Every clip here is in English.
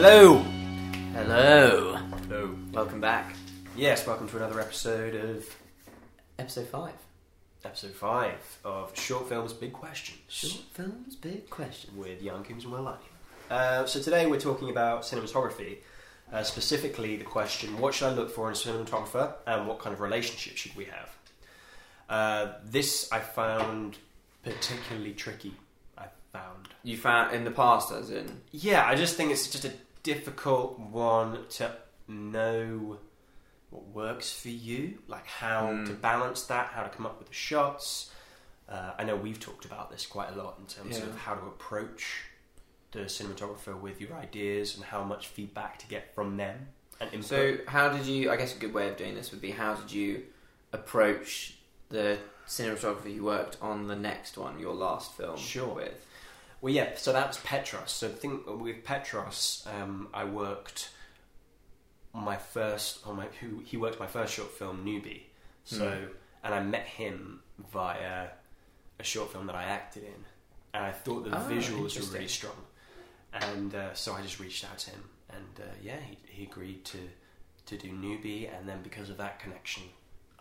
Hello. Hello. Hello. Welcome back. Yes, welcome to another episode of Episode 5. episode five of Short Films Big Questions Short films, big questions. with Jan Coombs and Will Lightning. Uh, so today we're talking about cinematography, uh, specifically the question: What should I look for in a cinematographer, and what kind of relationship should we have? Uh, this I found particularly tricky. I found. You found in the past, as in? Yeah, I just think it's just a difficult one to know what works for you, like how Mm. to balance that, how to come up with the shots. Uh, I know we've talked about this quite a lot in terms Yeah. of how to approach the cinematographer with your ideas and how much feedback to get from them and input. So, how did you? I guess a good way of doing this would be how did you approach the cinematographer you worked on the next one, your last film, Sure. with? Well, yeah, so that was Petros. So the thing with Petros, um, I worked my first, on my who he worked my first short film, Newbie. So, Hmm. and I met him via a short film that I acted in, and I thought the Ah, visuals were really strong, and uh, so I just reached out to him, and uh, yeah, he, he agreed to to do Newbie, and then because of that connection,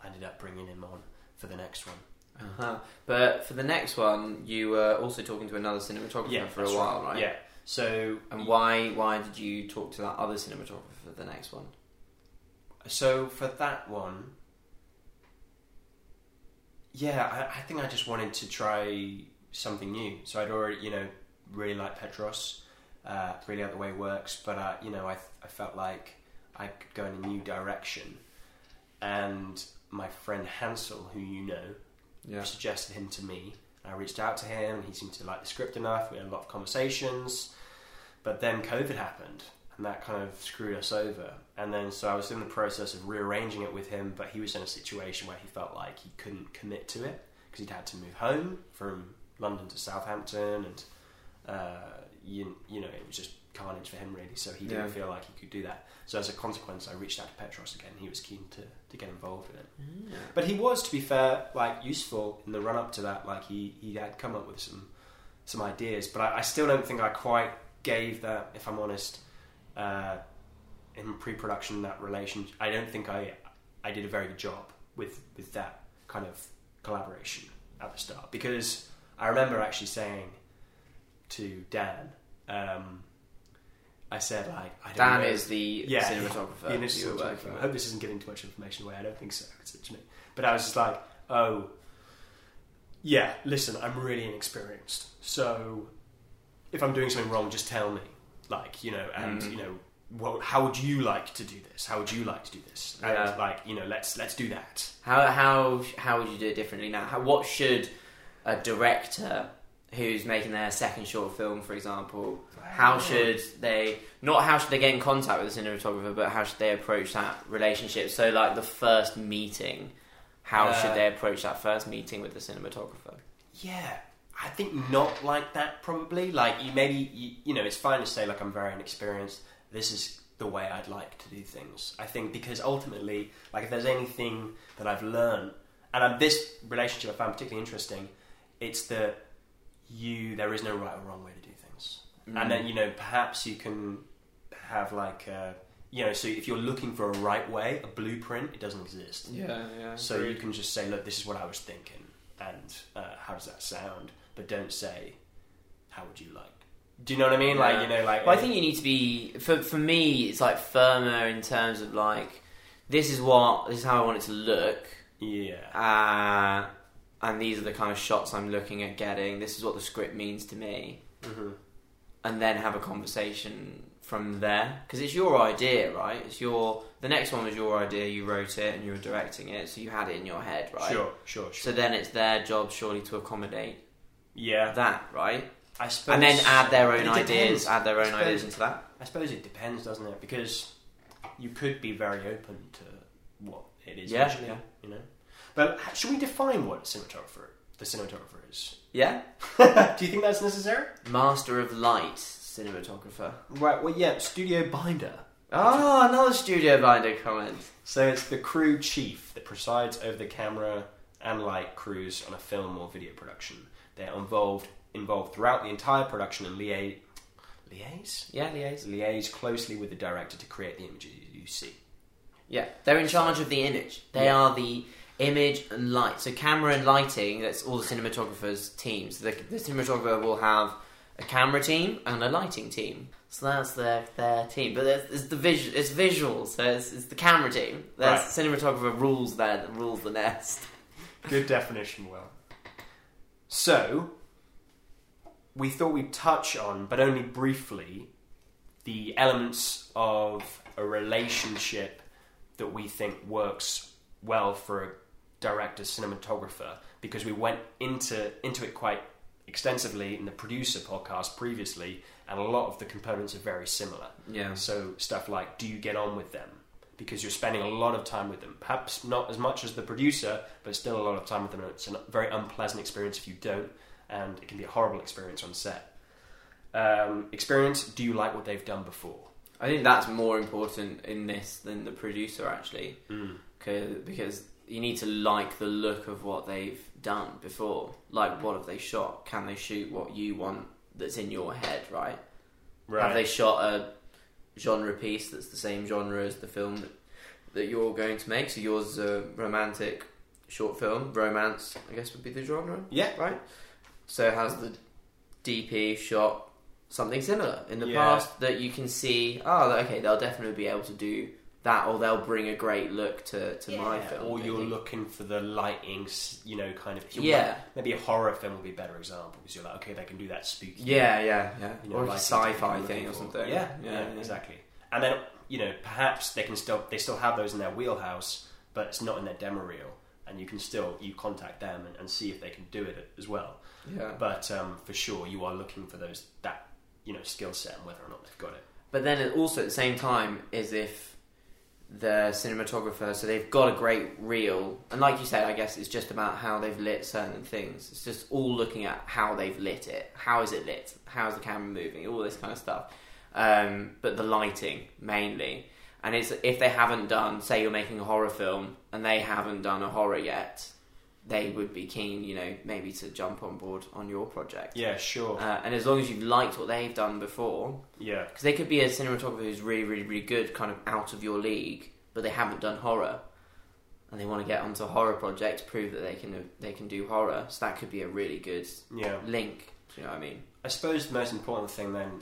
I ended up bringing him on for the next one. Uh-huh. But for the next one, you were also talking to another cinematographer for a while, right? Yeah. So And why why did you talk to that other cinematographer for the next one? So for that one, yeah, I, I think I just wanted to try something new. So I'd already, you know, really like Petros, uh, really like the way it works, but uh, you know, I, I felt like I could go in a new direction. And my friend Hansel, who you know, Yeah. suggested him to me. I reached out to him, and he seemed to like the script enough. We had a lot of conversations, but then COVID happened, and that kind of screwed us over. And then, so I was in the process of rearranging it with him, but he was in a situation where he felt like he couldn't commit to it because he'd had to move home from London to Southampton, and uh, you, you know, it was just carnage for him really. So he didn't Yeah. feel like he could do that. So as a consequence, I reached out to Petros again. He was keen to, to get involved in it. But he was, to be fair, like useful in the run up to that. Like he, he had come up with some some ideas, but I, I still don't think I quite gave that. If I'm honest, uh, in pre-production, that relation, I don't think I I did a very good job with with that kind of collaboration at the start because I remember actually saying to Dan. Um, I said like I don't Dan know. is the Yeah, cinematographer the cinematographer. I hope this isn't giving too much information away. I don't think so. But I was just like, oh, yeah, listen, I'm really inexperienced. So if I'm doing something wrong, just tell me. Like, you know, and, Mm. you know, what, how would you like to do this? How would you like to do this? And, Yeah. like, you know, let's let's do that. How how how would you do it differently now? How, what should a director who's making their second short film, for example, how should they not how should they get in contact with the cinematographer, but how should they approach that relationship? So, like the first meeting, how Uh, should they approach that first meeting with the cinematographer? Yeah, I think not like that. Probably like you. Maybe you, you know, it's fine to say like I'm very inexperienced. This is the way I'd like to do things. I think because ultimately, like if there's anything that I've learned, and this relationship I found particularly interesting, it's that you there is no right or wrong way to do things, Mm. and then you know perhaps you can have like a, you know so if you're looking for a right way, a blueprint, it doesn't exist. yeah, yeah. So you can just say, look, this is what I was thinking, and uh, how does that sound? But don't say, how would you like? Do you know what I mean? Like, you know, like. Well, I think you need to be for for me. It's like firmer in terms of like this is what this is how I want it to look. Yeah. uh, and these are the kind of shots I'm looking at getting. This is what the script means to me, hmm and then have a conversation from there because it's your idea, right? It's your the next one was your idea. You wrote it and you were directing it, so you had it in your head, right? Sure, sure, sure. So then it's their job, surely, to accommodate yeah. that, right? I suppose. And then add their own ideas, add their own suppose- ideas into that. I suppose it depends, doesn't it? Because you could be very open to what it is Yeah, visually, yeah. you know. But should we define what a cinematographer, the cinematographer is? Yeah, Do you think that's necessary? master of light cinematographer. Right. Well, yeah. StudioBinder. Oh, another StudioBinder comment. So it's the crew chief that presides over the camera and light crews on a film or video production. They're involved involved throughout the entire production and lia- liaise, Yeah, liaise. liaise closely with the director to create the images you see. Yeah, they're in charge of the image. They Yeah. are the image and light. So camera and lighting. That's all the cinematographers' teams. The, the cinematographer will have a camera team and a lighting team. So that's their their team. But there's, it's the visual. It's visuals. So it's, it's the camera team. There's Right. cinematographer rules there. Rules the nest. Good definition, Will. So, we thought we'd touch on, but only briefly, the elements of a relationship that we think works well for a director cinematographer because we went into into it quite extensively in the producer podcast previously and a lot of the components are very similar Yeah. so stuff like, do you get on with them? Because you're spending a lot of time with them. Perhaps not as much as the producer, but still a lot of time with them. And it's a very unpleasant experience if you don't, and it can be a horrible experience on set. Um, experience, do you like what they've done before? I think that's more important in this than the producer actually. Mm. 'Cause- because you need to like the look of what they've done before. Like, what have they shot? Can they shoot what you want that's in your head, right? Have they shot a genre piece that's the same genre as the film that, that you're going to make? So yours is a romantic short film. Romance, I guess, would be the genre, yeah. right? So has the DP shot something similar in the Yeah. past that you can see? Oh, okay, they'll definitely be able to do that, or they'll bring a great look to, to my film. Or you're looking for the lighting, you know, kind of. Yeah. like- maybe a horror film would be a better example because you're like, okay, they can do that spooky. Yeah, yeah, yeah. you know, or a sci-fi thing or something. Yeah, yeah, yeah, exactly. And then you know, perhaps they can still they still have those in their wheelhouse, but it's not in their demo reel, and you can still you contact them and, and see if they can do it as well. Yeah. But um, for sure, you are looking for those that you know skill set and whether or not they've got it. But then it also at the same time is if the cinematographer, so they've got a great reel, and like you said, I guess it's just about how they've lit certain things. It's just all looking at how they've lit it. How is it lit? How's the camera moving? All this kind of stuff. Um, but the lighting mainly. And it's if they haven't done, say you're making a horror film and they haven't done a horror yet, they would be keen, you know, maybe to jump on board on your project. Yeah, sure. Uh, and as long as you've liked what they've done before, yeah, because they could be a cinematographer who's really, really, really good, kind of out of your league, but they haven't done horror, and they want to get onto a horror project, prove that they can they can do horror. So that could be a really good yeah. link. Do you know what I mean? I suppose the most important thing then,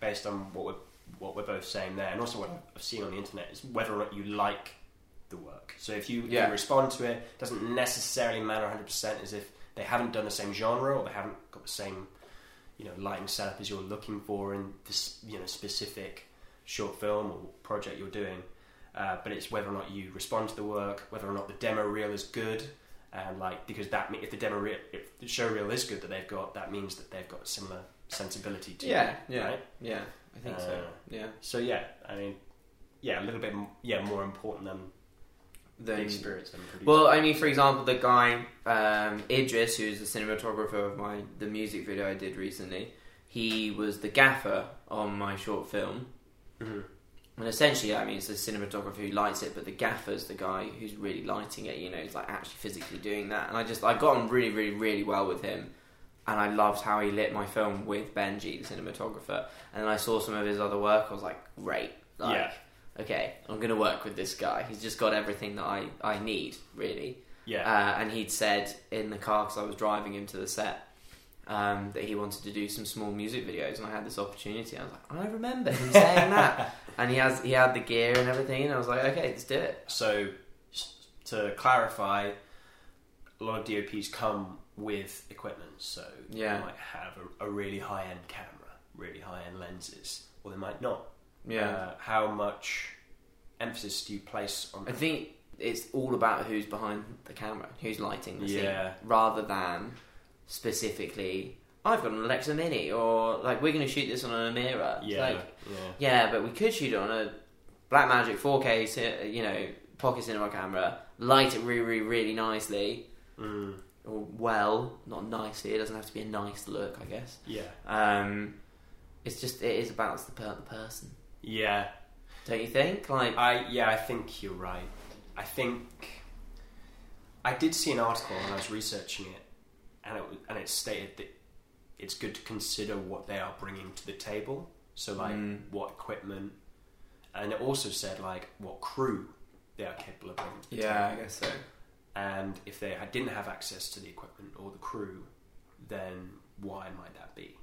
based on what we're what we're both saying there, and also what I've seen on the internet, is whether or not you like the work. So if you, if you respond to it, doesn't necessarily matter 100 percent as if they haven't done the same genre or they haven't got the same you know lighting setup as you're looking for in this you know specific short film or project you're doing. Uh, but it's whether or not you respond to the work, whether or not the demo reel is good, and like because that if the demo reel, if the show reel is good that they've got, that means that they've got a similar sensibility to Yeah, it, yeah. right? Yeah, I think so. Uh, Yeah. So yeah, I mean, yeah, a little bit, yeah, more important than the Then, experience than producing. well, I mean, for example, the guy um, Idris, who's the cinematographer of my the music video I did recently, he was the gaffer on my short film. Mhm. And essentially, I mean, it's the cinematographer who lights it, but the gaffer's the guy who's really lighting it. You know, he's like actually physically doing that. And I just, I got on really, really, really well with him, and I loved how he lit my film with Benji, the cinematographer. And then I saw some of his other work. I was like, great, like, Yeah. Okay, I'm gonna work with this guy. He's just got everything that I, I need, really. yeah, Uh, and he'd said in the car because I was driving him to the set um, that he wanted to do some small music videos, and I had this opportunity. I was like, I remember him saying that, and he has he had the gear and everything, and I was like, okay, let's do it. So to clarify, a lot of DOPs come with equipment, so Yeah. they might have a, a really high end camera, really high end lenses, or they might not. Yeah, Uh, how much emphasis do you place on? I think it's all about who's behind the camera, who's lighting the scene, Yeah. rather than specifically. I've got an Alexa Mini, or like we're going to shoot this on an Amira. Yeah, like, yeah, Yeah, but we could shoot it on a Blackmagic 4K, you know, pocket cinema camera, light it really, really, really nicely, mm, or well, not nicely. It doesn't have to be a nice look, I guess. yeah, Um, it's just it is about the, per- the person, yeah. don't you think? Like, I yeah, I think you're right. I think I did see an article when I was researching it, and it and it stated that it's good to consider what they are bringing to the table So like Mm. what equipment, and it also said like what crew they are capable of bringing. to the Yeah, I guess so. And if they didn't have access to the equipment or the crew, then why might that be?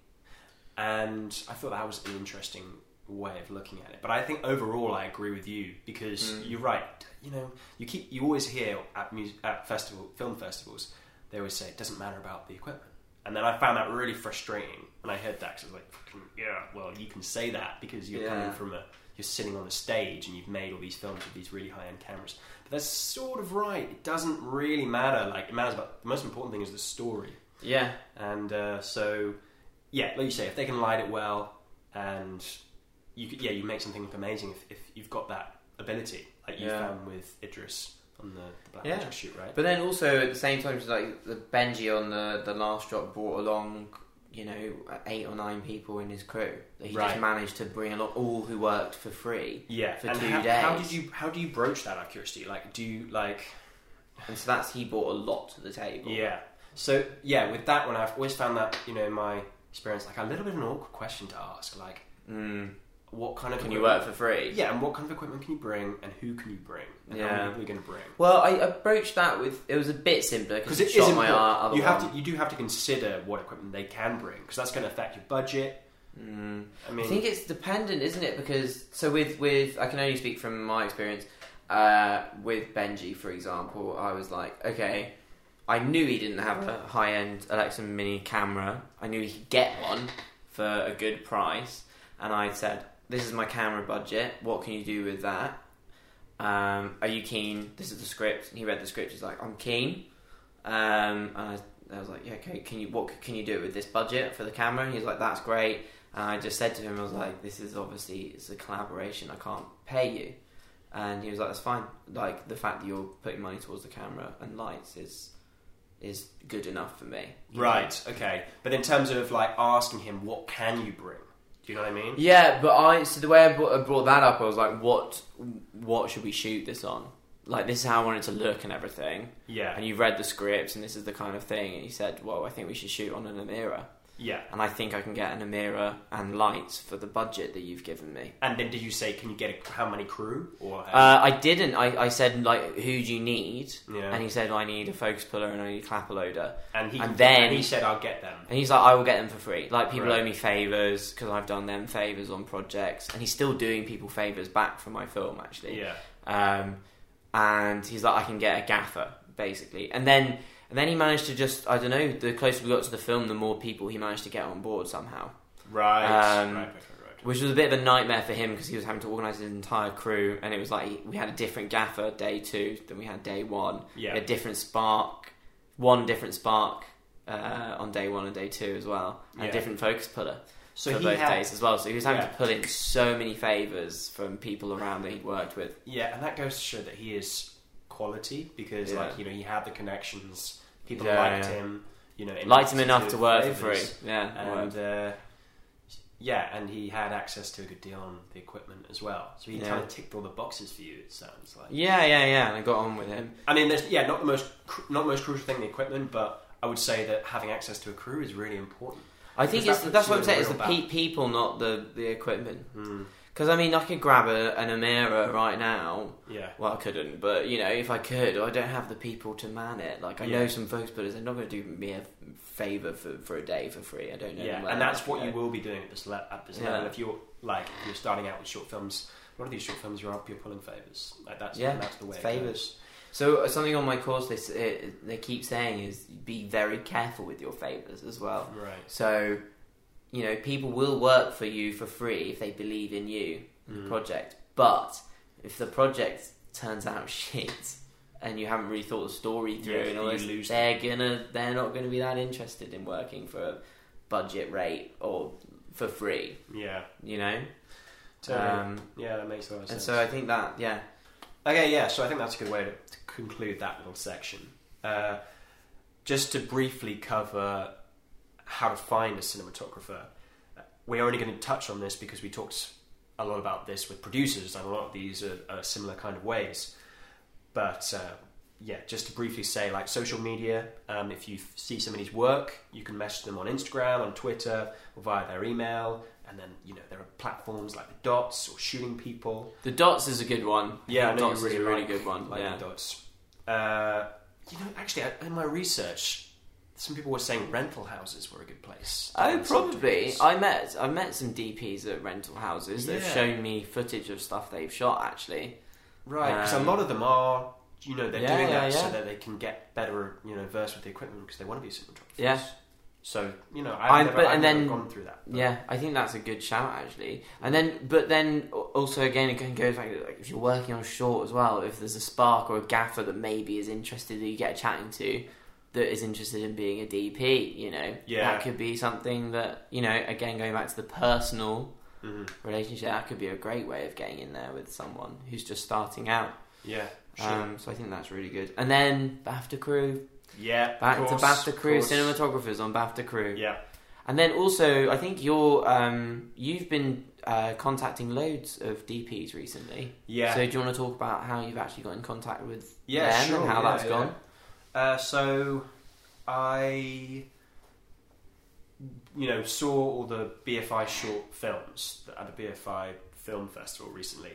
And I thought that was an interesting way of looking at it. But I think overall, I agree with you because Mm. you're right. You know, you keep you always hear at music, at festival film festivals, they always say it doesn't matter about the equipment. And then I found that really frustrating when I heard that because I was like, yeah, well, you can say that because you're Yeah. coming from a you're sitting on a stage and you've made all these films with these really high end cameras. But that's sort of right. It doesn't really matter. Like it matters about the most important thing is the story. Yeah, And uh, so, yeah, like you say, if they can light it well, and you could, yeah, you make something look amazing if, if you've got that ability, like you Yeah. found with Idris on the, the Black Yeah. Magic shoot, right? but then also at the same time, like the Benji on the the last drop brought along, you know, eight or nine people in his crew. He Right. just managed to bring along all who worked for free, yeah, for and two how, how did you how do you broach that curiosity? Like, do you like and so that's he brought a lot to the table. yeah? So yeah, with that one, I've always found that you know in my experience like a little bit of an awkward question to ask, like Mm. What kind of Can you work for free? Yeah, and what kind of equipment can you bring, and who can you bring, and how Yeah. many people are you going to bring? Well, I approached that with it was a bit simpler Because it is my art. Other you have one. to, you do have to consider what equipment they can bring because that's going to affect your budget. Mm. I mean, I think it's dependent, isn't it? Because so with with I can only speak from my experience. Uh, with Benji, for example, I was like, okay, I knew he didn't have a high end Alexa Mini camera. I knew he could get one for a good price, and I said, "This is my camera budget. What can you do with that? Um, are you keen? This is the script." And he read the script. He's like, "I'm keen." Um, and I, I was like, "Yeah, okay. Can you what can you do with this budget for the camera?" And he's like, "That's great." And I just said to him, I was like, "This is obviously it's a collaboration. I can't pay you." And he was like, "That's fine. Like the fact that you're putting money towards the camera and lights is is good enough for me." Right, okay. But in terms of like asking him, what can you bring? Do you know what I mean? Yeah, but I so the way I brought, I brought that up, I was like, "What what should we shoot this on?" Like this is how I want it to look and everything. Yeah, And you read the scripts, and this is the kind of thing. And he said, "Well, I think we should shoot on an Amira." Yeah. and I think I can get an Amira and lights for the budget that you've given me. And then did you say, can you get a, how many crew or? Uh, I didn't. I, I said like, who do you need? yeah, And he said, I need a focus puller and I need a clapper loader. and he and and then- he said, I'll get them. And he's like, I will get them for free. Like people Right. owe me favors because I've done them favors on projects, and he's still doing people favors back for my film actually. Yeah, Um, and he's like, I can get a gaffer basically, and then. And then he managed to just, I don't know, the closer we got to the film, the more people he managed to get on board somehow. right, Um, right, right, right, which was a bit of a nightmare for him because he was having to organise his entire crew, and it was like we had a different gaffer day two than we had day one. Yeah, a different spark, one different spark uh, on day one and day two as well, and Yeah. a different focus puller so for he both had, days as well. So he was having Yeah. to pull in so many favours from people around that he'd worked with. yeah, and that goes to show that he is quality because, Yeah. like, you know, he had the connections. People Yeah, liked yeah. him. You know, Liked him enough to work for free. Yeah, and uh, yeah, and he had access to a good deal on the equipment as well. So he kind of ticked all the boxes for you. It sounds like. yeah, yeah, yeah. And I got on with him. I mean, there's yeah, not the most cr- not the most crucial thing the equipment, but I would say that having access to a crew is really important. I think Because it's that that's what I'm saying. in It's the pe- people, not the the equipment. Hmm. Because I mean, I could grab a, an Amira right now Yeah, Well, I couldn't, but you know, if I could, I don't have the people to man it. Like I Yeah. know some folks, but they're not going to do me a favour for, for a day for free. I don't know. yeah, and that's what you will be doing at this le- at this Yeah. level. If you're like if you're starting out with short films, a lot of these short films you're up, you're pulling favors. Like that's Yeah, that's the way favours. So uh, something on my course they they keep saying is be very careful with your favours as well. Right. So you know, people will work for you for free if they believe in you, Mm. project. But if the project turns out shit. And you haven't really thought the story through, Yeah, and all this, lose they're gonna, they're not gonna be that interested in working for a budget rate or for free, Yeah. you know. Totally. Um, yeah, that makes a lot of and so I think that, yeah, Okay, yeah, so I think that's a good way to, to conclude that little section. Uh, just to briefly cover how to find a cinematographer, we're only going to touch on this because we talked a lot about this with producers, and a lot of these are, are similar kind of ways. But uh, yeah, just to briefly say, like social media, um, if you f- see somebody's work, you can message them on Instagram, on Twitter, or via their email. And then, you know, there are platforms like the Dots or Shooting People. The dots is a good one. Yeah, I know dots you is a really really like- good one. Like yeah. the Dots. Uh, you know, actually, I- in my research, some people were saying rental houses were a good place. Oh, probably. I met I met some DPs at rental houses They've Yeah. shown me footage of stuff they've shot. Actually, Right, because Um, a lot of them are, you know, they're Yeah, doing yeah, that so yeah. that they can get better, you know, versed with the equipment because they want to be cinematographers. Yeah. So you know, I- I've never, but- I've and never then- gone through that. but- yeah, I think that's a good shout actually. And then, but then also again, it can go back to, like if you're working on a short as well. If there's a spark or a gaffer that maybe is interested that you get chatting to, that is interested in being a DP, you know, Yeah. that could be something that you know. Again, going back to the personal Mhm. relationship, that could be a great way of getting in there with someone who's just starting out. yeah, sure. Um, so I think that's really good. And then BAFTA crew, yeah, back course, to BAFTA crew, cinematographers on BAFTA crew. Yeah, And then also, I think you're um, you've been uh, contacting loads of DPs recently. yeah, So do you want to talk about how you've actually got in contact with yeah, them sure, and how yeah, that's yeah. gone? Uh, so I, you know, saw all the BFI short films at the BFI Film Festival recently,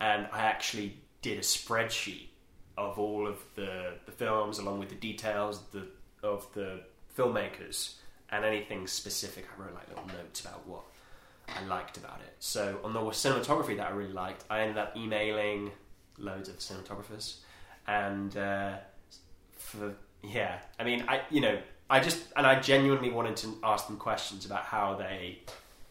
and I actually did a spreadsheet of all of the, the films along with the details the, of the filmmakers and anything specific. I wrote like little notes about what I liked about it. So on the cinematography that I really liked, I ended up emailing loads of cinematographers, and uh, for yeah, I mean, I you know, I just and I genuinely wanted to ask them questions about how they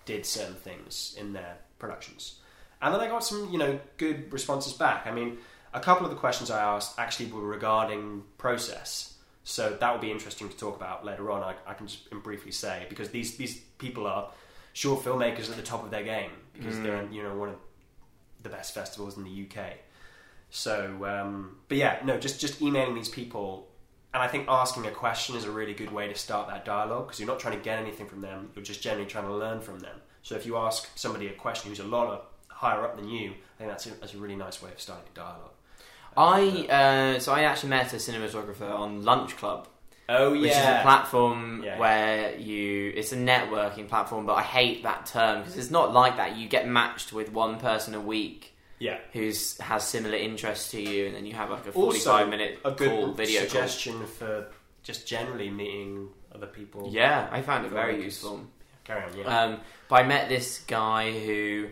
did certain things in their productions, and then I got some you know good responses back. I mean, a couple of the questions I asked actually were regarding process, so that will be interesting to talk about later on. I, I can just briefly say because these these people are short filmmakers at the top of their game because Mm. they're in, you know one of the best festivals in the UK. So, um, but yeah, no, just just emailing these people, and I think asking a question is a really good way to start that dialogue because you're not trying to get anything from them; you're just generally trying to learn from them. So, if you ask somebody a question who's a lot of, higher up than you, I think that's a, that's a really nice way of starting a dialogue. I uh, so I actually met a cinematographer on Lunch Club, oh yeah, which is a platform Yeah. where you it's a networking platform, but I hate that term because it's not like that. You get matched with one person a week yeah, who's has similar interests to you, and then you have like a Also, forty-five minute a good call video call. suggestion for just generally meeting other people. Yeah, I found it very useful. carry on. Yeah, Um, but I met this guy who,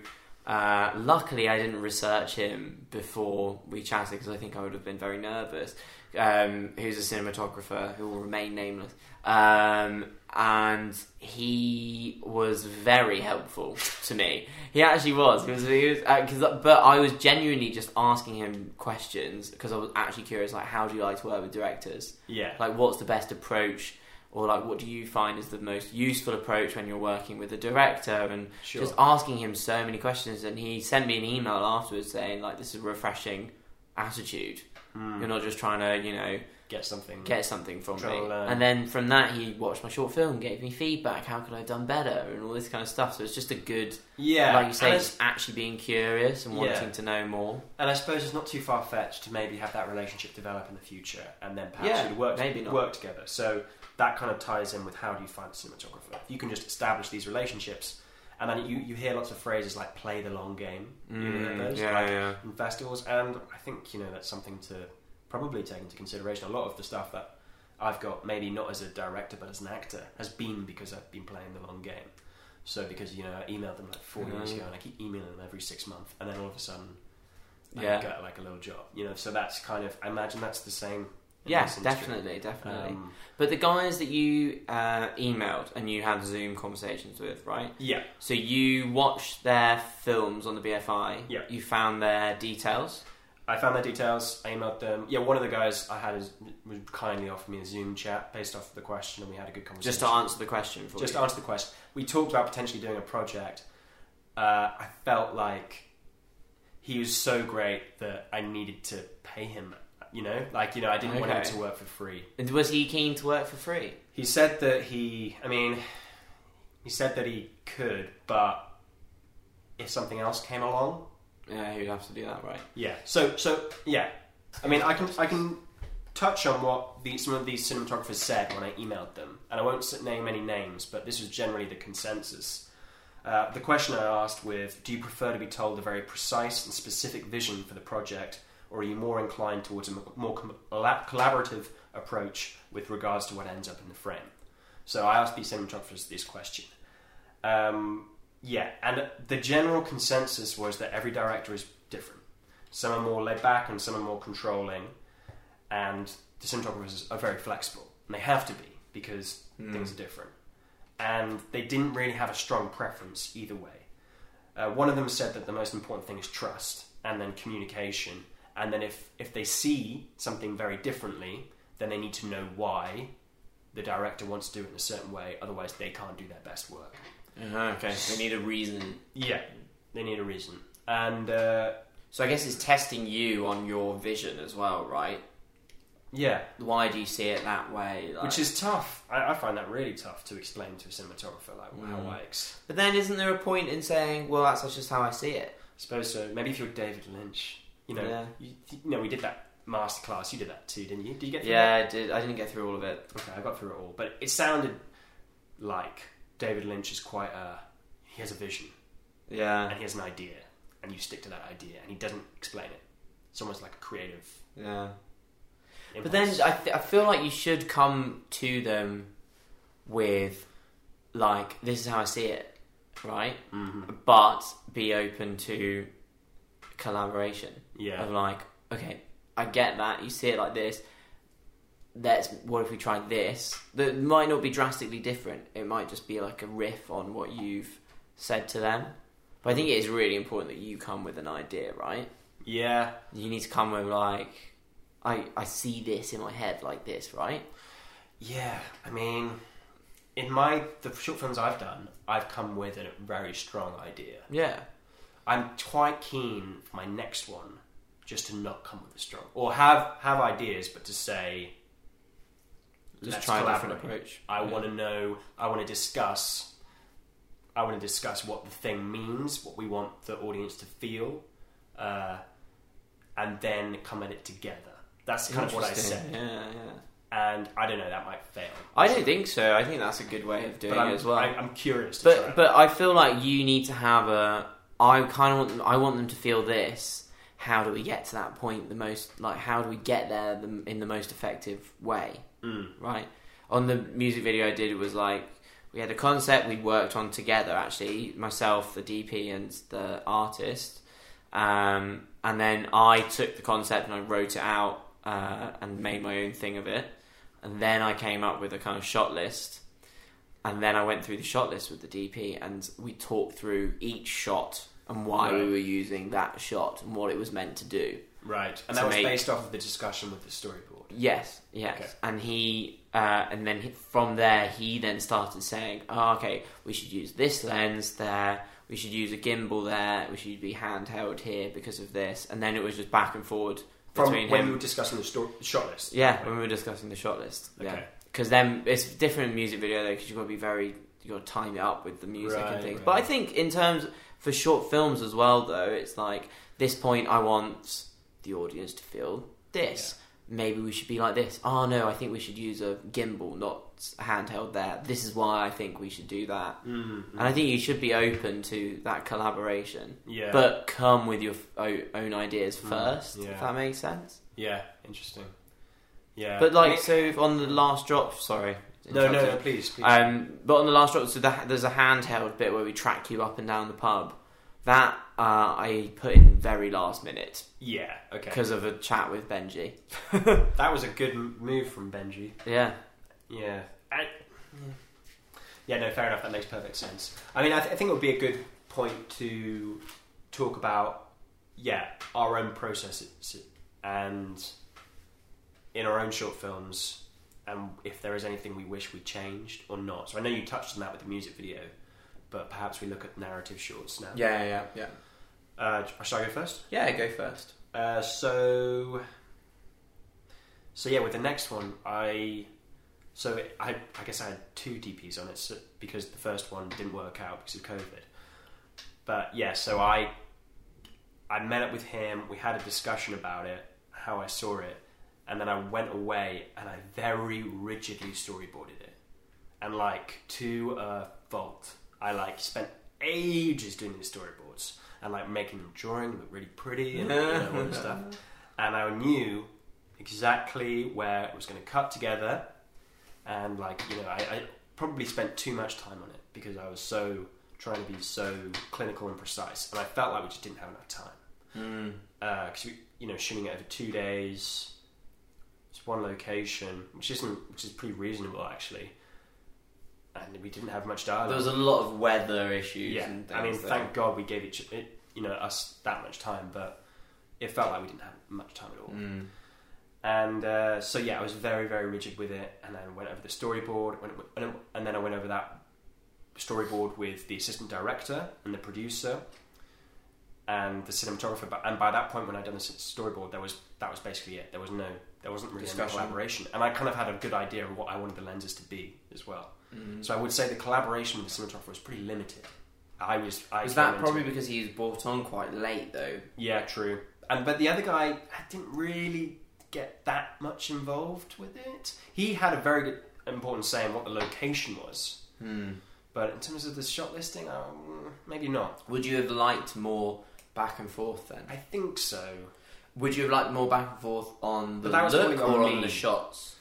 uh, luckily, I didn't research him before we chatted because I think I would have been very nervous. Um, who's a cinematographer who will remain nameless, um, and he was very helpful to me. He actually was. He was. He was uh 'cause but I was genuinely just asking him questions because I was actually curious. Like, how do you like to work with directors? yeah, like what's the best approach or like what do you find is the most useful approach when you're working with a director and sure. just asking him so many questions and he sent me an email afterwards saying like this is a refreshing attitude Hmm. you're not just trying to you know get something. get something from me and then from that he watched my short film gave me feedback how could i have done better and all this kind of stuff so it's just a good yeah, like you say just actually being curious and Yeah. wanting to know more And I suppose it's not too far fetched to maybe have that relationship develop in the future, and then perhaps Yeah, you'd work maybe not. work together. So that kind of ties in with how do you find a cinematographer? If you can just establish these relationships, and then you, you hear lots of phrases like "play the long game" you hear those Mm, yeah like, yeah in festivals, and I think you know that's something to probably take into consideration. A lot of the stuff that I've got, maybe not as a director but as an actor, has been because I've been playing the long game. So because you know I emailed them like four years Mhm. ago, and I keep emailing them every six months, and then all of a sudden I Yeah. got like a little job, you know. So that's kind of I imagine that's the same. Yeah this industry. definitely definitely Um, But the guys that you uh, emailed and you had Zoom conversations with, right? yeah, So you watched their films on the BFI. Yeah. You found their details. I found their details. I emailed them. Yeah, one of the guys I had is, would kindly offered me a Zoom chat based off of the question, and we had a good conversation. Just to answer the question for Just you. to answer the question, we talked about potentially doing a project. Uh, I felt like he was so great that I needed to pay him. You know, like you know, I didn't want him Okay. to work for free. And was he keen to work for free? He said that he. I mean, he said that he could, but if something else came along, Yeah, he'd have to do that, right? yeah. So so yeah. I mean, I can I can touch on what the, some of these cinematographers said when I emailed them, and I won't s- name any names, but this was generally the consensus. Uh, the question I asked with, do you prefer to be told a very precise and specific vision for the project, or are you more inclined towards a more collaborative approach with regards to what ends up in the frame? So I asked these cinematographers this question. Um, yeah, and the general consensus was that every director is different. Some are more laid back and some are more controlling, and the cinematographers are very flexible, and they have to be because Mm. things are different. And they didn't really have a strong preference either way. Uh, one of them said that the most important thing is trust, and then communication, and then if if they see something very differently, then they need to know why the director wants to do it in a certain way. Otherwise, they can't do their best work. Uh-huh, okay, they need a reason. Yeah, they need a reason. And uh, So I guess it's testing you on your vision as well, right? yeah, Why do you see it that way? Like- which is tough. I, I find that really tough to explain to a cinematographer, like how Mm. I ex- But then, isn't there a point in saying, "Well, that's just how I see it"? I suppose so. Maybe if you're David Lynch, you know, Yeah. you, you know, we did that masterclass. You did that too, didn't you? Did you get through Yeah, I did. I didn't get through all of it. Okay, I got through it all, but it sounded like David Lynch is quite a. He has a vision Yeah, and he has an idea, and you stick to that idea, and he doesn't explain it. It's almost like a creative. yeah. Impulse. But then I, th- I feel like you should come to them with, like, this is how I see it, right? Mhm. But be open to collaboration. yeah, Of like, okay, I get that you see it like this. Let's. What if we tried this? That might not be drastically different. It might just be like a riff on what you've said to them. But I think it is really important that you come with an idea, right? yeah, You need to come with like, I I see this in my head like this, right? Yeah, I mean, in my the short films I've done, I've come with a very strong idea. Yeah. I'm quite keen for my next one just to not come with a strong or have have ideas, but to say, Just let's try a different approach. I Yeah. want to know. I want to discuss. I want to discuss what the thing means, what we want the audience to feel, uh, and then come at it together. That's kind of what I said, Yeah, yeah. and I don't know. That might fail. I don't think so. I think that's a good way of doing it as well. I, I'm curious. To but but I feel like you need to have a. I kind of want them, I want them to feel this. How do we get to that point? The most like how do we get there the, in the most effective way? Mm. Right on the music video I did it was like we had a concept we worked on together actually myself the DP and the artist um, and then I took the concept and I wrote it out uh, and made my own thing of it and then I came up with a kind of shot list and then I went through the shot list with the DP and we talked through each shot and why Right. we were using that shot and what it was meant to do Right, and that was make- based off of the discussion with the storyboard. Yes, yes. Okay. And he, uh, and then he, from there, he then started saying, oh, "Okay, we should use this lens there. We should use a gimbal there. We should be handheld here because of this." And then it was just back and forward From between when him. we were discussing the story, shot list. yeah, when we were discussing the shot list. Yeah, Okay. Because then it's different in music video though, because you've got to be very, you got to time it up with the music Right, and things. right. But I think in terms for short films as well, though, it's like this point I want the audience to feel this. Maybe we should be like this. Oh no, I think we should use a gimbal, not handheld. There. This is why I think we should do that. Mm-hmm. And I think you should be open to that collaboration, Yeah, but come with your own ideas Mm, first. yeah. If that makes sense. yeah, interesting. Yeah, But like, so on the last drop, sorry. no, no, no, please, please. Um, but on the last drop, so the, there's a handheld bit where we track you up and down the pub. That uh, I put in very last minute yeah, okay. because of a chat with Benji. That was a good move from Benji. Yeah, Yeah. I, yeah, no, fair enough. That makes perfect sense. I mean, I, th- I think it would be a good point to talk about, yeah, our own processes and in our own short films, and if there is anything we wish we changed or not. So I know you touched on that with the music video, but perhaps we look at narrative shorts now. yeah, yeah, yeah. Uh, shall I go first? Yeah, go first. Uh, so, so yeah, with the next one, I, so it, I, I guess I had two DPs on it so, because the first one didn't work out because of COVID. But yeah, so I, I met up with him. We had a discussion about it, how I saw it, and then I went away and I very rigidly storyboarded it, and like to a fault. I like spent ages doing these storyboards and like making them drawing look really pretty and you know, all this stuff. And I knew exactly where it was going to cut together, and like you know, I, I probably spent too much time on it because I was so trying to be so clinical and precise, and I felt like we just didn't have enough time Mm. because we, you know, shooting it over two days. It's one location, which isn't, which is pretty reasonable actually. And we didn't have much dialogue. There was a lot of weather issues. yeah, and things I mean, there. thank God we gave each, it, you know, us that much time, but it felt like we didn't have much time at all. Mm. And uh, so yeah, I was very very rigid with it, and then went over the storyboard, went- and then I went over that storyboard with the assistant director and the producer and the cinematographer. But and by that point, when I'd done the storyboard, there was that was basically it. There was no, there wasn't really any collaboration, and I kind of had a good idea of what I wanted the lenses to be as well. Mm. So I would say the collaboration with the cinematographer was pretty limited. I was. I Was that probably because he was brought on quite late though? yeah, true. And but the other guy I didn't really get that much involved with it. He had a very good, important say in what the location was, Hmm. but in terms of the shot listing, um, maybe not. Would you have liked more back and forth then? I think so. Would you have liked more back and forth on the But that was look or on on me. the shots?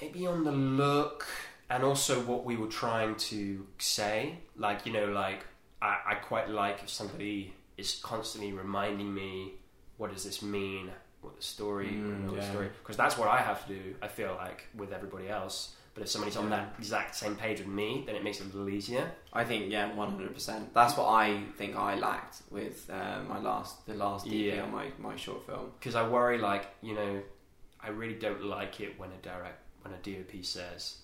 Maybe on the look and also what we were trying to say. Like you know, like I, I quite like if somebody is constantly reminding me, what does this mean? What the story? Mm, what the yeah. story? Because that's what I have to do. I feel like with everybody else. But if somebody's on that exact same page with me, then it makes it a little easier. I think yeah, one hundred percent. That's what I think I lacked with uh, my last the last DP Yeah. on my, my short film. Because I worry, like you know, I really don't like it when a direct when a DOP says,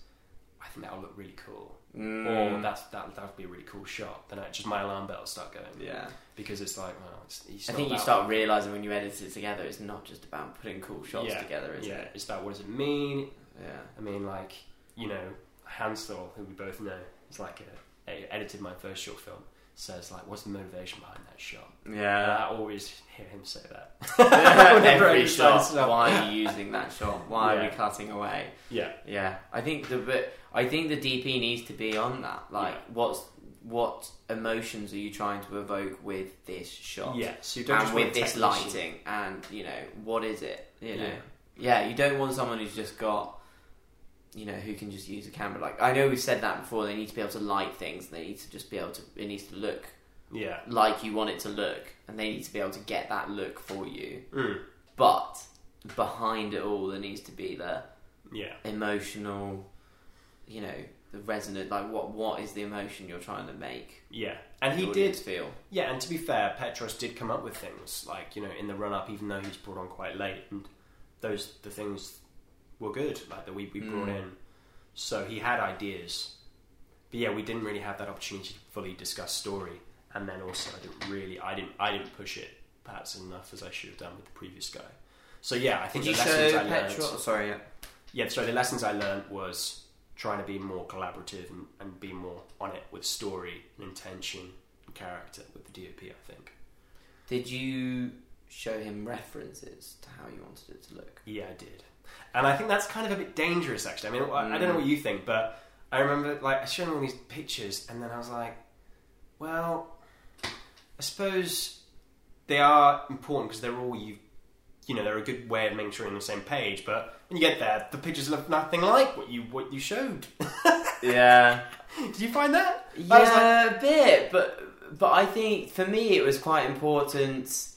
"I think that'll look really cool," Mm. or "That's that that would be a really cool shot." Then I, just my alarm bells start going. yeah. because it's like, well, it's, it's I think you start realizing when you edit it together, it's not just about putting cool shots Yeah, together, is yeah, it? it's about what does it mean? Yeah. I mean, like, you know, Hansel, who we both know, is like a, a- edited my first short film, says like, what's the motivation behind that shot? And Yeah. I always hear him say that. Every shot. Why are you using that shot? Why are we cutting away? Yeah, Yeah, I think the but I think the DP needs to be on that. Like, Yeah. what's what emotions are you trying to evoke with this shot? yeah. So you don't just and with this lighting, and you know what is it? You know, Yeah. yeah, you don't want someone who's just got, you know, who can just use a camera. Like I know we've said that before. They need to be able to light things. And They need to just be able to. It needs to look Yeah. like you want it to look, and they need to be able to get that look for you. Mm. But behind it all, there needs to be the Yeah. emotional, you know, the resonant. Like what what is the emotion you're trying to make? Yeah. And he did feel. Yeah, and to be fair, Petros did come up with things like you know in the run up, even though he's brought on quite late, and those the things were good, like that we, we brought Mm. in. So he had ideas, but yeah, we didn't really have that opportunity to fully discuss story. And then also, I didn't really, I didn't, I didn't push it perhaps enough as I should have done with the previous guy. So yeah, I think Did the lessons I learned. Sorry, yeah. Yeah, so the lessons I learned was trying to be more collaborative and, and be more on it with story and intention and character with the DOP. I think. Did you show him references to how you wanted it to look? Yeah, I did, and I think that's kind of a bit dangerous. Actually, I mean, I I don't know Mm. what you think, but I remember like I showed him all these pictures, and then I was like, well, I suppose they are important because they're all you. You know, they're a good way of making sure you're on the same page. But when you get there, the pictures look nothing like what you what you showed. Yeah, Did you find that? I was like- yeah, a bit. But but I think for me it was quite important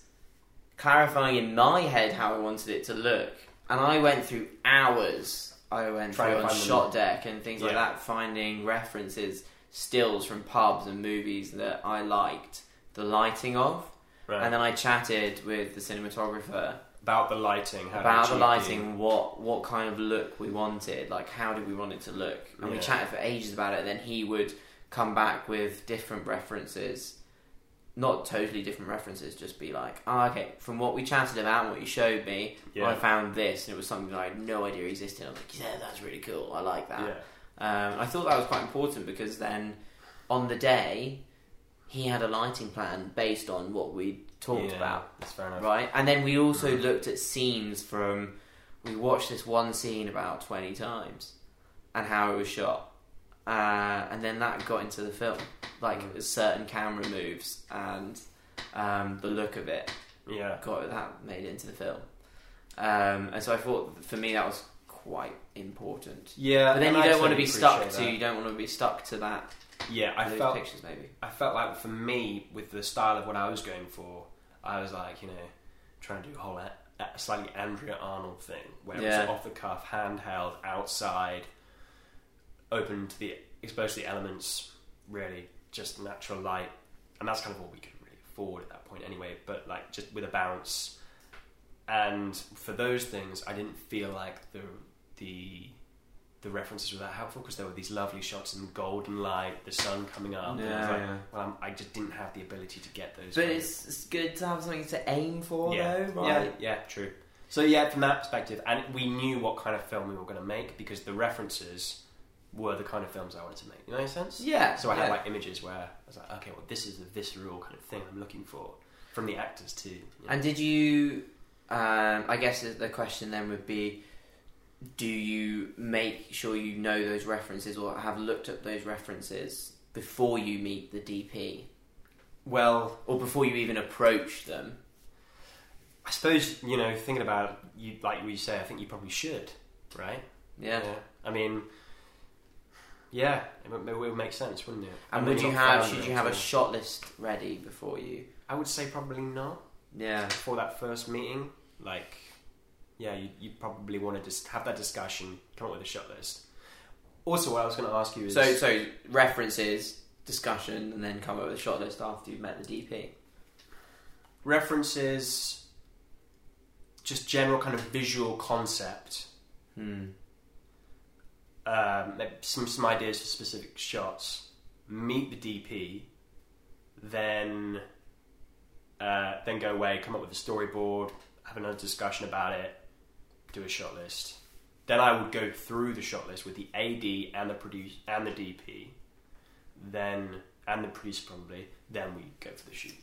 clarifying in my head how I wanted it to look, and I went through hours. I went through to on find them. ShotDeck and things like Yeah. that, finding references, stills from pubs and movies that I liked the lighting of. Right. And then I chatted with the cinematographer about the lighting. How about the lighting, what what kind of look we wanted, like how did we want it to look, and we Yeah. chatted for ages about it. And then he would come back with different references, not totally different references, just be like, oh, okay, from what we chatted about, and what you showed me, Yeah. I found this, and it was something that I had no idea existed. I was like, yeah, that's really cool. I like that. Yeah. Um, I thought that was quite important because then on the day, he had a lighting plan based on what we talked Yeah, about, That's fair enough. right? And then we also looked at scenes from. We watched this one scene about twenty times, and how it was shot, uh, and then that got into the film, like Mm. certain camera moves and um, the look of it Yeah. got that made it into the film. Um, and so I thought for me that was quite important. Yeah. But then you I don't want to be stuck to you don't want to be stuck to that that. Yeah, I felt pictures maybe. I felt like for me, with the style of what I was going for, I was like, you know, trying to do a whole a, a slightly Andrea Arnold thing, where Yeah. it was off the cuff, handheld, outside, open to the exposed to the elements, really just natural light, and that's kind of all we could really afford at that point anyway. But like just with a bounce, and for those things, I didn't feel like the the the references were that helpful because there were these lovely shots in golden light, the sun coming up. and I like, yeah. well, I'm, just didn't have the ability to get those. But it's, it's good to have something to aim for yeah, though, right? yeah, yeah, true. So yeah, from that perspective, and we knew what kind of film we were going to make because the references were the kind of films I wanted to make. You know what sense? Yeah. So I yeah. had like images where I was like, okay, well, this is the visceral kind of thing I'm looking for from the actors too. you know? And did you? Um, I guess the question then would be: Do you make sure you know those references or have looked at those references before you meet the DP, well, or before you even approach them? I suppose you know, thinking about you like what you say, I think you probably should, right? Yeah. I mean, yeah, it would, it would make sense, wouldn't it? And would you have? Should you have a shot list ready before you? I would say probably not. Yeah. For that first meeting, like, yeah, you you probably want to just have that discussion, come up with a shot list. Also, what I was going to ask you is, So so references, discussion, and then come up with a shot list after you've met the DP. references, just general kind of visual concept, Hmm. Um, some some ideas for specific shots. Meet the DP, then uh, then go away, come up with a storyboard, have another discussion about it, do a shot list. Then I would go through the shot list with the AD and the produce and the DP, then and the producer probably. Then we go for the shoot.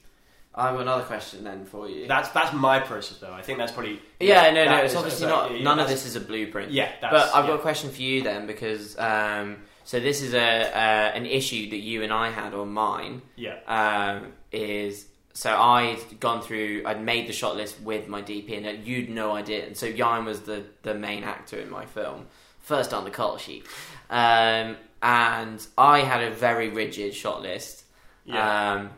I've got another question then for you. That's that's my process though. I think that's probably yeah, no, no, it's is- obviously so, not. yeah, None of this is a blueprint. Yeah, that's, But I've yeah. got a question for you then because um, so this is a uh, an issue that you and I had on mine. yeah. Um, is so I'd gone through, I'd made the shot list with my DP, and you'd no idea. And so Jan was the the main actor in my film, first on the call sheet, um, and I had a very rigid shot list Yeah.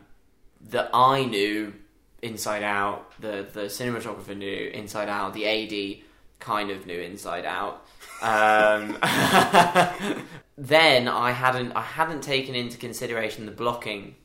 That I knew inside out. The the cinematographer knew inside out. The AD kind of knew inside out. Um, then I hadn't I hadn't taken into consideration the blocking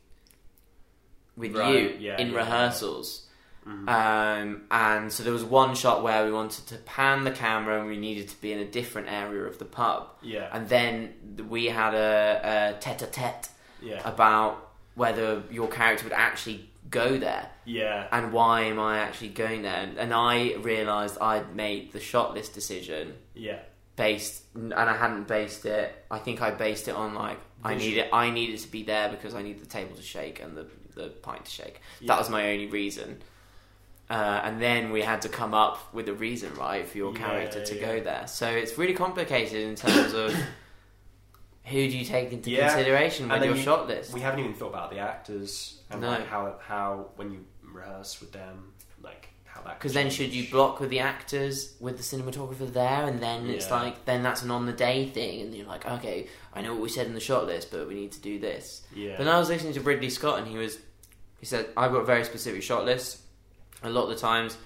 with Right, you yeah, in yeah, rehearsals. Mhm. Um, and so there was one shot where we wanted to pan the camera and we needed to be in a different area of the pub. yeah. And then we had a, a tete-a-tete yeah. about whether your character would actually go there yeah. and why am I actually going there. And, and I realised I'd made the shot list decision Yeah. based, and I hadn't based it. I think I based it on like I Visual. it. I needed to be there because I need the table to shake and the the pint to shake. Yeah. That was my only reason. Uh, and then we had to come up with a reason, right, for your Yeah, character to yeah. go there. So it's really complicated in terms of who do you take into Yeah. consideration And with then your you- shot list. We haven't even thought about the actors and No. like how how when you rehearse with them, like how that. Because then, should you block with the actors with the cinematographer there, and then it's Yeah. like then that's an on the day thing, and you're like, okay, I know what we said in the shot list, but we need to do this. Yeah. But I was listening to Ridley Scott, and he was he said I've got very specific shot list. A lot of the times,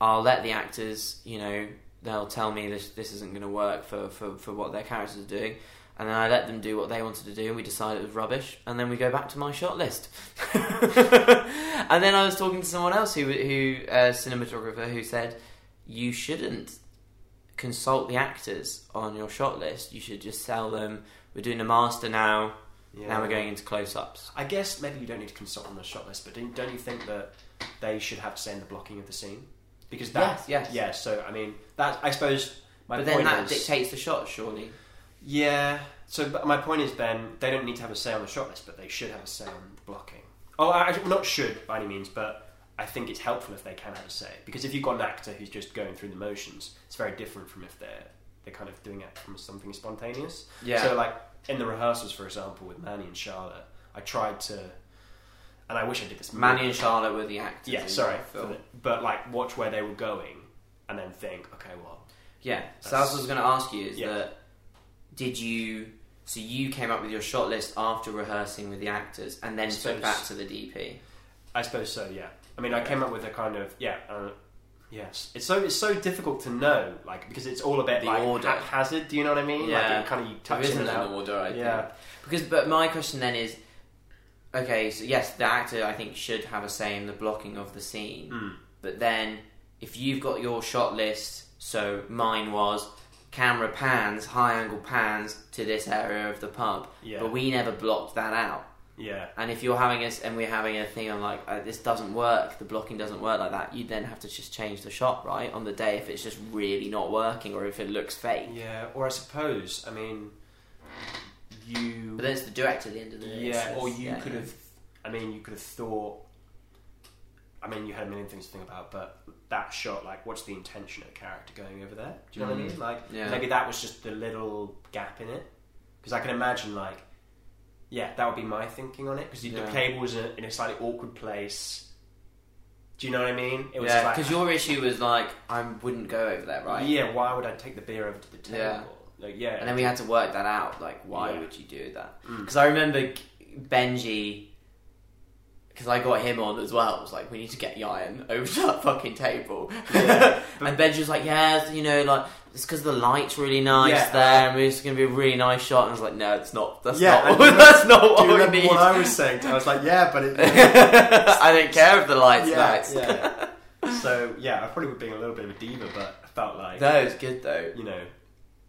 I'll let the actors, you know, they'll tell me this this isn't going to work for, for for what their characters are doing. And then I let them do what they wanted to do, and we decided it was rubbish. And then we go back to my shot list. and then I was talking to someone else who, who a cinematographer, who said you shouldn't consult the actors on your shot list. You should just tell them we're doing a master now. yeah. Now we're going into close-ups. I guess maybe you don't need to consult on the shot list, but don't, don't you think that they should have to say in the blocking of the scene? Because that, Yes, yes. yeah. So I mean, that I suppose my but then that is, dictates the shot, surely. Yeah. So my point is, Ben, they don't need to have a say on the shot list, but they should have a say on the blocking. Oh, I, not should by any means, but I think it's helpful if they can have a say because if you've got an actor who's just going through the motions, it's very different from if they're they're kind of doing it from something spontaneous. Yeah. So, like in the rehearsals, for example, with Manny and Charlotte, I tried to, and I wish I did this. more. Manny and Charlotte were the actors. Yeah, sorry, the but like watch where they were going, and then think, okay, well, Yeah. So that's what I was going to ask you. Is Yeah. that did you? So you came up with your shot list after rehearsing with the actors, and then took back to the DP. I suppose so. Yeah. I mean, I came up with a kind of yeah. Uh, yes, it's so it's so difficult to know, like because it's all a bit The like order. haphazard. Do you know what I mean? Yeah. Like kind of you There isn't an order, I think. Yeah. Because, but my question then is, okay, so yes, the actor I think should have a say in the blocking of the scene. Mm. But then, if you've got your shot list, so mine was camera pans, high angle pans to this area of the pub, Yeah. but we never blocked that out. Yeah. And if you're having us and we're having a thing, I'm like, uh, this doesn't work. The blocking doesn't work like that. You then have to just change the shot, right, on the day if it's just really not working or if it looks fake. Yeah. Or I suppose, I mean, you. But then it's the director at the end of the day. Yeah, or you yeah, could have. I mean, you could have thought. I mean, you had a million things to think about, but that shot, like, what's the intention of the character going over there? Do you know what I Mm. mean? Like, Yeah. maybe that was just the little gap in it. Because I can imagine, like, yeah, that would be my thinking on it. Because Yeah. the cable was in a, in a slightly awkward place. Do you know what I mean? It was yeah, like, because your issue was like, I wouldn't go over there, right? Yeah, why would I take the beer over to the table? Yeah. Like, yeah. And then we had to work that out. Like, why Yeah. would you do that? Mm. Because I remember Benji, because I got him on as well. I was like, we need to get Ryan over to that fucking table. Yeah. and Benji was like, yeah, you know, like it's because the light's really nice Yeah. there, and it's going to be a really nice shot. And I was like, no, it's not. That's Yeah, not. What, that's not what we need. what I was saying? I was like, yeah, but it, I don't care if the light's yeah, nice. yeah. So yeah, I probably was being a little bit of a diva, but I felt like No, it's good though. you know,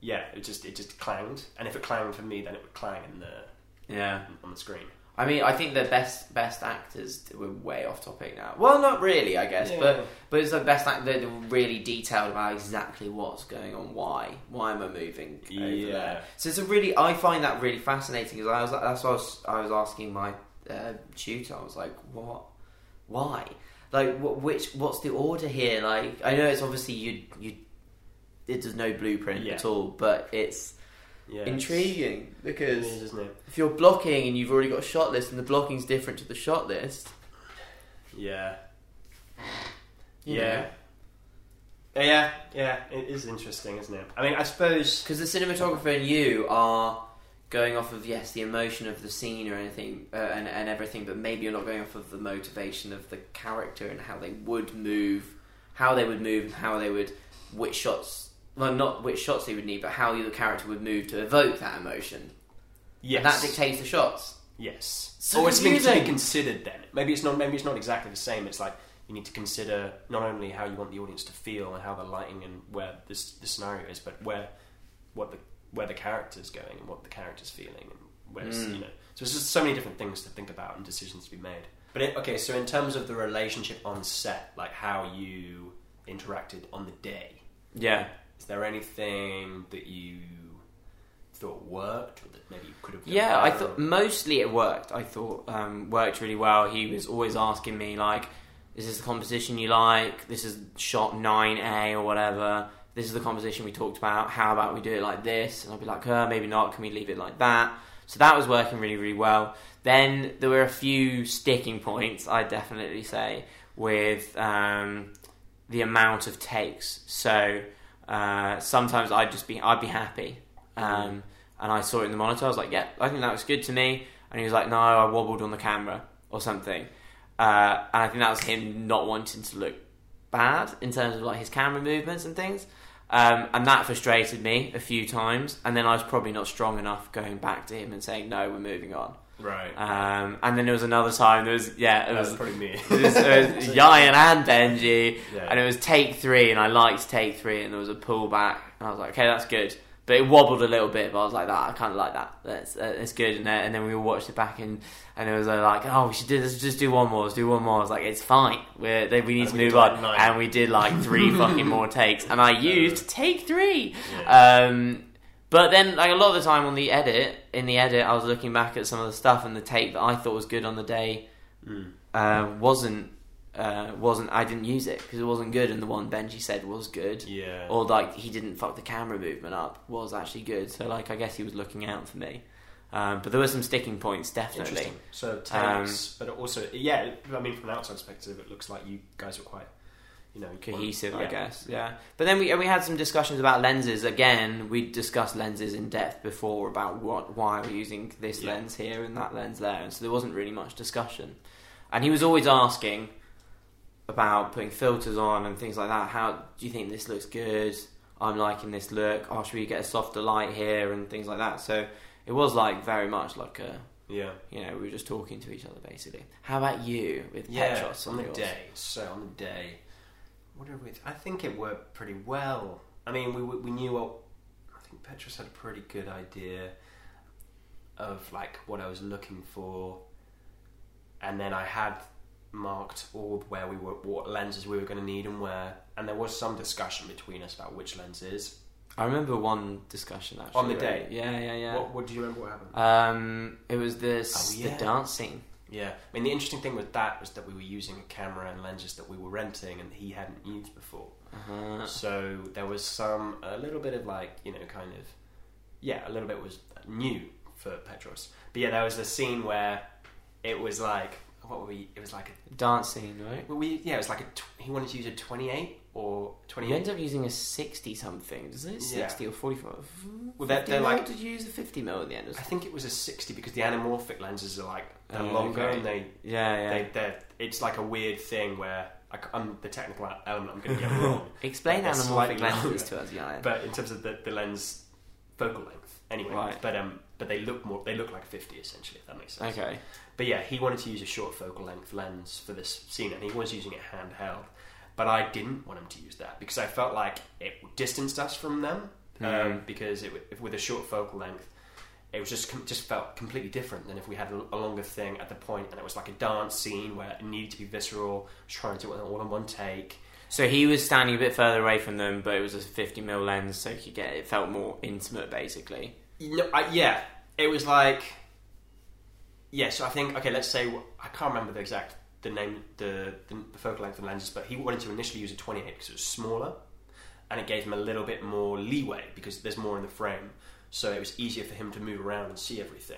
yeah, it just it just clanged, and if it clanged for me, then it would clang in the Yeah. on the screen. I mean, I think the best best actors we're way off topic now. Well, not really, I guess, Yeah. but but it's the best act. They're really detailed about exactly what's going on, why, why am I moving over Yeah. there? So it's a really, I find that really fascinating because I was that's what I was, I was asking my uh, tutor. I was like, what, why, like wh- which, what's the order here? Like, I know it's obviously you you. It does no blueprint Yeah. at all, but it's yeah, intriguing because is, isn't it? if you're blocking and you've already got a shot list and the blocking's different to the shot list, Yeah, you yeah. Yeah, yeah, it is interesting, isn't it? I mean, I suppose. because the cinematographer and you are going off of yes the emotion of the scene or anything uh, and, and everything, but maybe you're not going off of the motivation of the character and how they would move, how they would move, and how they would which shots. Well, not which shots they would need, but how the character would move to evoke that emotion. Yes. And that dictates the shots. Yes. So or it's meant to be considered then. Maybe it's not. Maybe it's not exactly the same. It's like you need to consider not only how you want the audience to feel and how the lighting and where this the scenario is, but where what the where the character's going and what the character's feeling and where's Mm. you know. So it's just so many different things to think about and decisions to be made. But it, okay, so in terms of the relationship on set, like how you interacted on the day, Yeah. Is there anything that you thought worked or that maybe you could have Yeah, I thought mostly it worked. I thought um, worked really well. He was always asking me like, "Is this the composition you like? This is shot nine A or whatever. This is the composition we talked about. How about we do it like this?" And I'd be like, uh, "Maybe not. Can we leave it like that?" So that was working really, really well. Then there were a few sticking points. I'd definitely say with um, the amount of takes. So uh, sometimes I'd just be I'd be happy. Um, and I saw it in the monitor. I was like, "Yeah, I think that was good to me." And he was like, "No, I wobbled on the camera or something." Uh, and I think that was him not wanting to look bad in terms of like his camera movements and things. Um, and that frustrated me a few times. And then I was probably not strong enough going back to him and saying, "No, we're moving on." Right. Um, and then there was another time. There was yeah, it that was was probably me. it was, it was Ryan and Benji, Yeah. and it was take three, and I liked take three, and there was a pullback, and I was like, okay, that's good. But it wobbled a little bit, but I was like, that I kind of like that. That's uh, that's good. And then, and then we all watched it back, and and it was uh, like, oh, we should do this. Just do one more. Let's do one more. I was like, it's fine. We're, they, we need And to we move like on, and we did like three fucking more takes, and I used take three. Yeah. Um, but then, like a lot of the time on the edit, in the edit, I was looking back at some of the stuff and the tape that I thought was good on the day Mm. uh, wasn't uh, wasn't I didn't use it because it wasn't good, and the one Benji said was good, Yeah. or like he didn't fuck the camera movement up was actually good. So like I guess he was looking out for me. Um, but there were some sticking points definitely. So Um, but also, yeah. I mean, from an outside perspective, it looks like you guys were quite, you know, cohesive, I yeah. guess. Yeah, but then we we had some discussions about lenses. Again, we discussed lenses in depth before about what why we're using this Yeah. lens here and that lens there, and so there wasn't really much discussion. And he was always asking about putting filters on and things like that. How do you think this looks good? I'm liking this look. Oh, should we get a softer light here and things like that? So it was like very much like a Yeah. you know we were just talking to each other basically. How about you with Yeah, Petros on the yours? day. So on the day, what did we? I think it worked pretty well. I mean, we we knew what. I think Petros had a pretty good idea of like what I was looking for, and then I had marked all where we were, what lenses we were going to need and where, and there was some discussion between us about which lenses. I remember one discussion actually On the right? day? Yeah, yeah, yeah. What, what do you remember? What happened? Um, it was this Oh, yeah. the dance scene. Yeah, I mean the interesting thing with that was that we were using a camera and lenses that we were renting and he hadn't used before. Uh-huh. So there was some a little bit of like you know kind of yeah a little bit was new for Petros. But yeah, there was a scene where it was like what were we? It was like a Dance scene, right? well, we yeah it was like a tw- he wanted to use a twenty eight or twenty You eight. end up using a sixty something, does it? Yeah. Sixty or forty five? Well, they're- they're like- Did you use the fifty mil at the end? Or I think it was a sixty because the anamorphic lenses are like they're Oh, longer okay. and they Yeah, yeah. they they're, it's like a weird thing where I, am the technical element I'm going to get wrong. Explain anamorphic lenses to us, yeah. but in terms of the, the lens focal length anyway Right. but um but they look more they look like 50 essentially if that makes sense Okay. but yeah he wanted to use a short focal length lens for this scene and he was using it handheld but I didn't want him to use that because I felt like it distanced us from them um, Mm. because it, if with a short focal length it was just com- just felt completely different than if we had a, a longer thing at the point and it was like a dance scene where it needed to be visceral trying to do it all in one take So he was standing a bit further away from them, but it was a fifty mil lens, so he could get it felt more intimate, basically. No, I, yeah, it was like yeah. So I think okay, let's say I can't remember the exact the name the the, the focal length of the lenses, but he wanted to initially use a 28 because it was smaller, and it gave him a little bit more leeway because there's more in the frame, so it was easier for him to move around and see everything.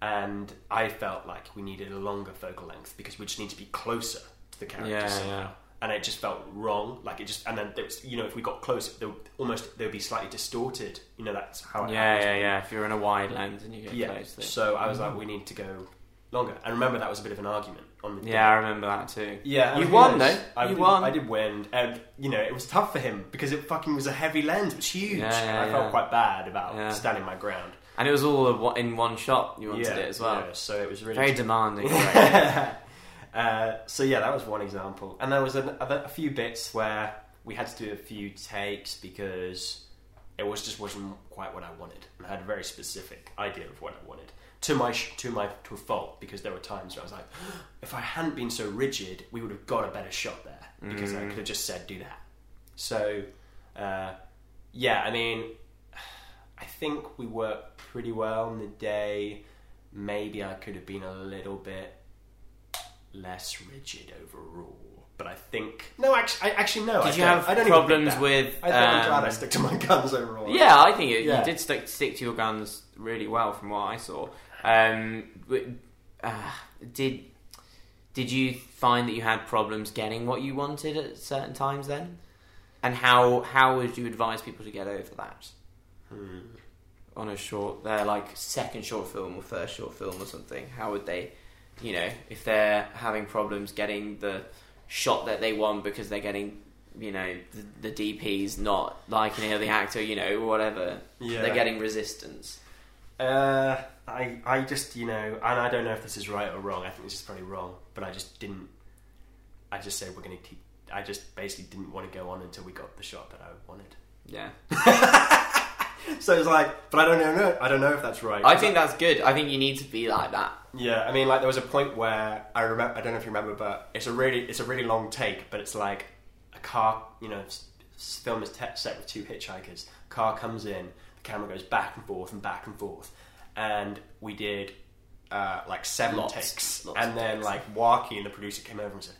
And I felt like we needed a longer focal length because we just need to be closer to the character Yeah, somehow. yeah. And it just felt wrong. Like it just, and then there was, you know, if we got close, they would almost they would be slightly distorted. You know, that's how it Yeah, yeah, yeah. If you're in a wide lens and you get yeah. close to it. So I was mm. like, we need to go longer. And remember, that was a bit of an argument on the Yeah, I remember that too. Yeah, You and won, though. I You did, won. I did win, and you know it was tough for him because it fucking was a heavy lens. It was huge. Yeah, yeah, I felt quite bad about Yeah. standing my ground. And it was all one- in one shot. You wanted yeah, it as well. yeah, so it was really Very demanding. right? uh, so yeah, that was one example, and there was an, a, a few bits where we had to do a few takes because it was just wasn't quite what I wanted, and I had a very specific idea of what I wanted. To my to my to a fault, because there were times where I was like, if I hadn't been so rigid, we would have got a better shot there because I Mm. could have just said do that. So uh, yeah, I mean, I think we worked pretty well on the day. Maybe I could have been a little bit less rigid overall. But I think no, actually, I, actually no. I Did you don't- have I don't problems with? I think I'm glad I um, stick to my guns overall. Yeah, I think it, Yeah. you did stick, stick to your guns really well from what I saw. Um, uh, did did you find that you had problems getting what you wanted at certain times then? And how how would you advise people to get over that Hmm. on a short, their like second short film or first short film or something? How would they, you know, if they're having problems getting the shot that they want because they're getting, you know, the, the DP's not liking it or the actor, you know, whatever. Yeah. They're getting resistance. Uh, I I just you know, and I don't know if this is right or wrong. I think this is probably wrong, but I just didn't. I just said we're going to keep. I just basically didn't want to go on until we got the shot that I wanted. Yeah, So it's like, but I don't know. I don't know if that's right. I think that's good. I think you need to be like that. Yeah, I mean, like there was a point where I remember. I don't know if you remember, but it's a really, it's a really long take. But it's like a car. You know, s- film is te- set with two hitchhikers. Car comes in, the camera goes back and forth and back and forth, and we did uh, like seven Lots. takes, Lots and then takes. like Joaquin, the producer, came over and said,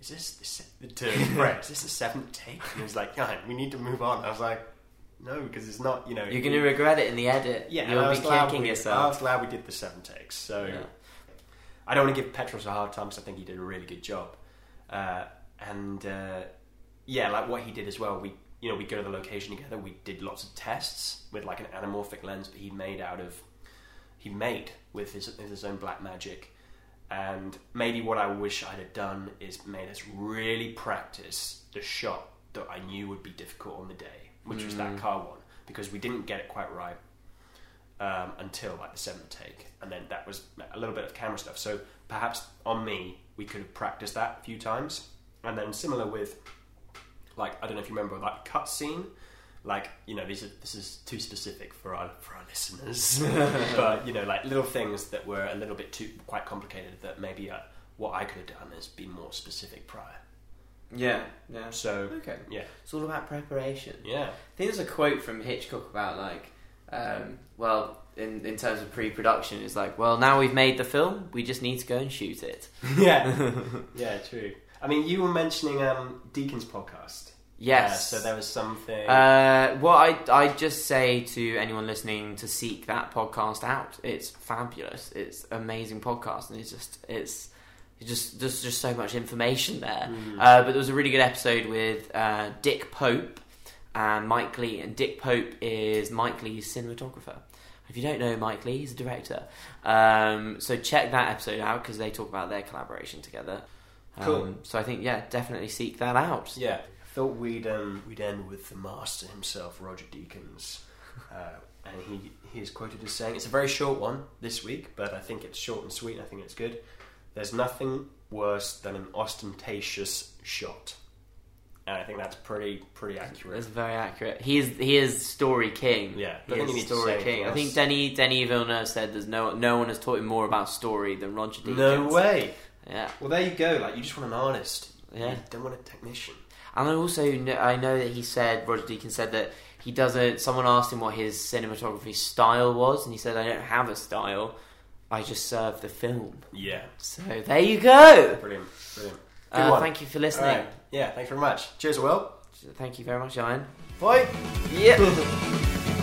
"Is this the se- to Brett? Is this the seventh take?" And he was like, "God, we need to move on." I was like, "No, because it's not. You know, You're going to regret it in the edit. yeah." You'll be kicking we, I yourself. was glad we did the seven takes. So Yeah. I don't want to give Petros a hard time because I think he did a really good job. Uh, and uh, yeah, like what he did as well. We you know we go to the location together. We did lots of tests with like an anamorphic lens that he made out of he made with his with his own black magic. And maybe what I wish I'd have done is made us really practice the shot that I knew would be difficult on the day, which was that car one, because we didn't get it quite right um, until like the seventh take, and then that was a little bit of camera stuff. So perhaps on me, we could have practiced that a few times, and then similar with like I don't know if you remember that cut scene. Like you know, these are, this is too specific for our for our listeners, but you know, like little things that were a little bit too quite complicated. That maybe uh, what I could have done is be more specific prior. Yeah, yeah. So Okay. yeah, It's all about preparation. yeah, I think there's a quote from Hitchcock about like, um, well, in in terms of pre-production, it's like, well, now we've made the film, we just need to go and shoot it. yeah, yeah. True. I mean, you were mentioning um, Deakins' podcast. Yes. Uh, so there was something. Uh, well, I I just say to anyone listening to seek that podcast out. It's fabulous. It's amazing podcast, and it's just it's. Just there's just so much information there, Hmm. uh, but there was a really good episode with uh, Dick Pope and Mike Leigh, and Dick Pope is Mike Leigh's cinematographer. If you don't know Mike Leigh, he's a director. Um, so check that episode out because they talk about their collaboration together. Um, Cool. So I think yeah, definitely seek that out. Yeah, I thought we'd um, we'd end with the master himself, Roger Deakins, uh, and he he is quoted as saying, "It's a very short one this week, but I think it's short and sweet. and I think it's good. There's nothing worse than an ostentatious shot." And I think that's pretty pretty accurate. That's very accurate. He is he is story king. Yeah, he I think is story king. I think. Denny Denny Villeneuve said there's no no one has taught him more about story than Roger Deakins. No way. Yeah, Well, there you go. Like you just want an artist. Yeah. You don't want a technician. and I also know, I know that he said Roger Deakins said that he doesn't. Someone asked him what his cinematography style was, and he said, "I don't have a style. I just serve the film." Yeah, So there you go. brilliant, brilliant. Uh, thank you for listening. right. Yeah, thanks very much. Cheers, Will. Thank you very much, Ian. Bye. Yep.